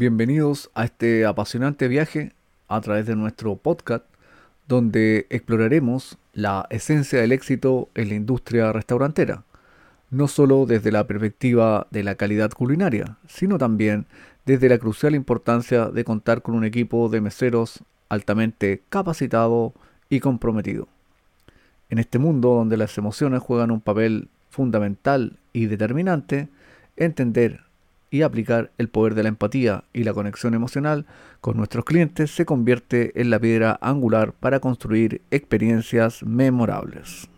Bienvenidos a este apasionante viaje a través de nuestro podcast, donde exploraremos la esencia del éxito en la industria restaurantera, no solo desde la perspectiva de la calidad culinaria, sino también desde la crucial importancia de contar con un equipo de meseros altamente capacitado y comprometido. En este mundo donde las emociones juegan un papel fundamental y determinante, entender y aplicar el poder de la empatía y la conexión emocional con nuestros clientes se convierte en la piedra angular para construir experiencias memorables.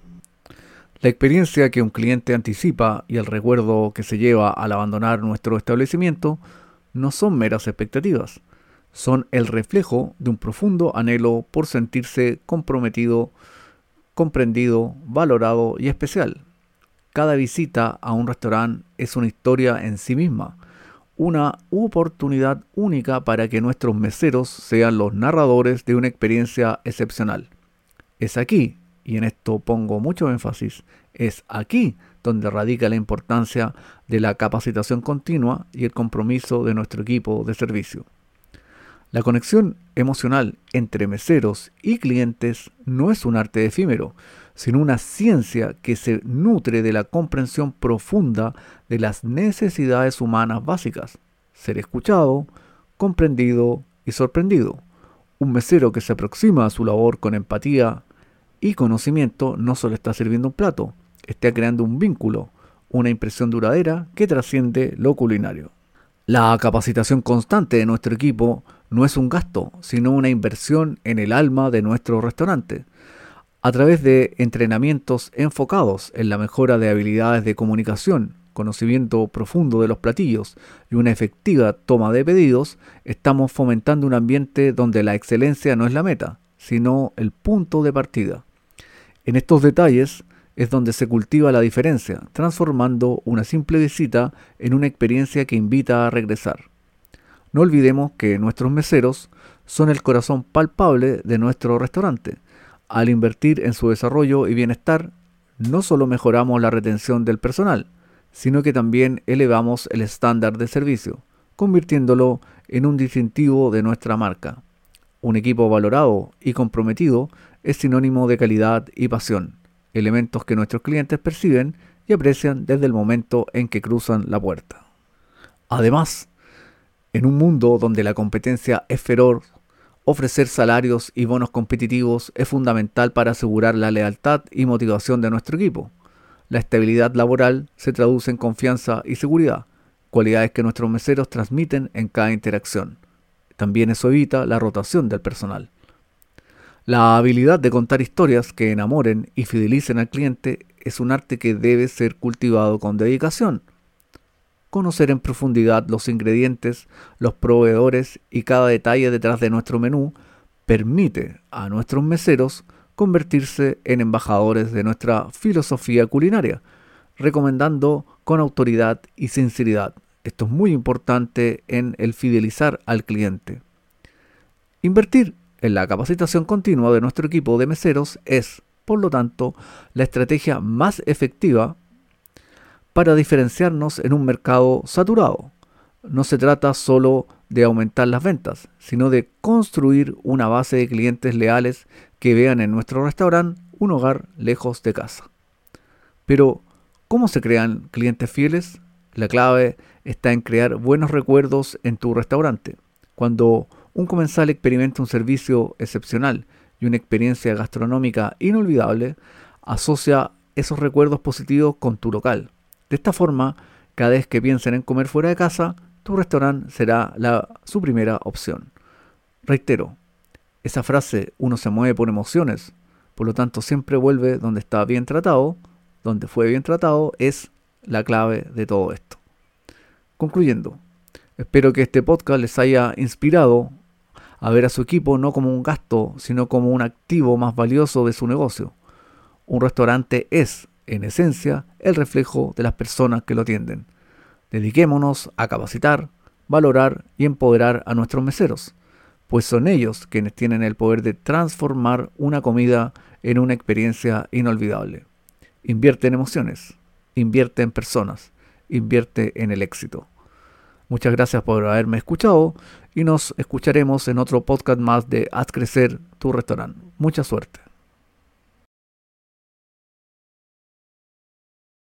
La experiencia que un cliente anticipa y el recuerdo que se lleva al abandonar nuestro establecimiento no son meras expectativas, son el reflejo de un profundo anhelo por sentirse comprometido, comprendido, valorado y especial. Cada visita a un restaurante es una historia en sí misma, una oportunidad única para que nuestros meseros sean los narradores de una experiencia excepcional. Es aquí, y en esto pongo mucho énfasis, es aquí donde radica la importancia de la capacitación continua y el compromiso de nuestro equipo de servicio. La conexión emocional entre meseros y clientes no es un arte efímero, sino una ciencia que se nutre de la comprensión profunda de las necesidades humanas básicas, ser escuchado, comprendido y sorprendido. Un mesero que se aproxima a su labor con empatía y conocimiento no solo está sirviendo un plato, está creando un vínculo, una impresión duradera que trasciende lo culinario. La capacitación constante de nuestro equipo no es un gasto, sino una inversión en el alma de nuestro restaurante a través de entrenamientos enfocados en la mejora de habilidades de comunicación, conocimiento profundo de los platillos y una efectiva toma de pedidos, estamos fomentando un ambiente donde la excelencia no es la meta, sino el punto de partida. En estos detalles es donde se cultiva la diferencia, transformando una simple visita en una experiencia que invita a regresar. No olvidemos que nuestros meseros son el corazón palpable de nuestro restaurante al invertir en su desarrollo y bienestar, no solo mejoramos la retención del personal, sino que también elevamos el estándar de servicio, convirtiéndolo en un distintivo de nuestra marca. Un equipo valorado y comprometido es sinónimo de calidad y pasión, elementos que nuestros clientes perciben y aprecian desde el momento en que cruzan la puerta. Además, en un mundo donde la competencia es feroz Ofrecer salarios y bonos competitivos es fundamental para asegurar la lealtad y motivación de nuestro equipo. La estabilidad laboral se traduce en confianza y seguridad, cualidades que nuestros meseros transmiten en cada interacción. También eso evita la rotación del personal. La habilidad de contar historias que enamoren y fidelicen al cliente es un arte que debe ser cultivado con dedicación conocer en profundidad los ingredientes, los proveedores y cada detalle detrás de nuestro menú permite a nuestros meseros convertirse en embajadores de nuestra filosofía culinaria, recomendando con autoridad y sinceridad. Esto es muy importante en el fidelizar al cliente. Invertir en la capacitación continua de nuestro equipo de meseros es, por lo tanto, la estrategia más efectiva para diferenciarnos en un mercado saturado. No se trata solo de aumentar las ventas, sino de construir una base de clientes leales que vean en nuestro restaurante un hogar lejos de casa. Pero, ¿cómo se crean clientes fieles? La clave está en crear buenos recuerdos en tu restaurante. Cuando un comensal experimenta un servicio excepcional y una experiencia gastronómica inolvidable, asocia esos recuerdos positivos con tu local. De esta forma, cada vez que piensen en comer fuera de casa, tu restaurante será la, su primera opción. Reitero, esa frase uno se mueve por emociones, por lo tanto siempre vuelve donde está bien tratado, donde fue bien tratado es la clave de todo esto. Concluyendo, espero que este podcast les haya inspirado a ver a su equipo no como un gasto, sino como un activo más valioso de su negocio. Un restaurante es en esencia, el reflejo de las personas que lo atienden. Dediquémonos a capacitar, valorar y empoderar a nuestros meseros, pues son ellos quienes tienen el poder de transformar una comida en una experiencia inolvidable. Invierte en emociones, invierte en personas, invierte en el éxito. Muchas gracias por haberme escuchado y nos escucharemos en otro podcast más de Haz crecer tu restaurante. Mucha suerte.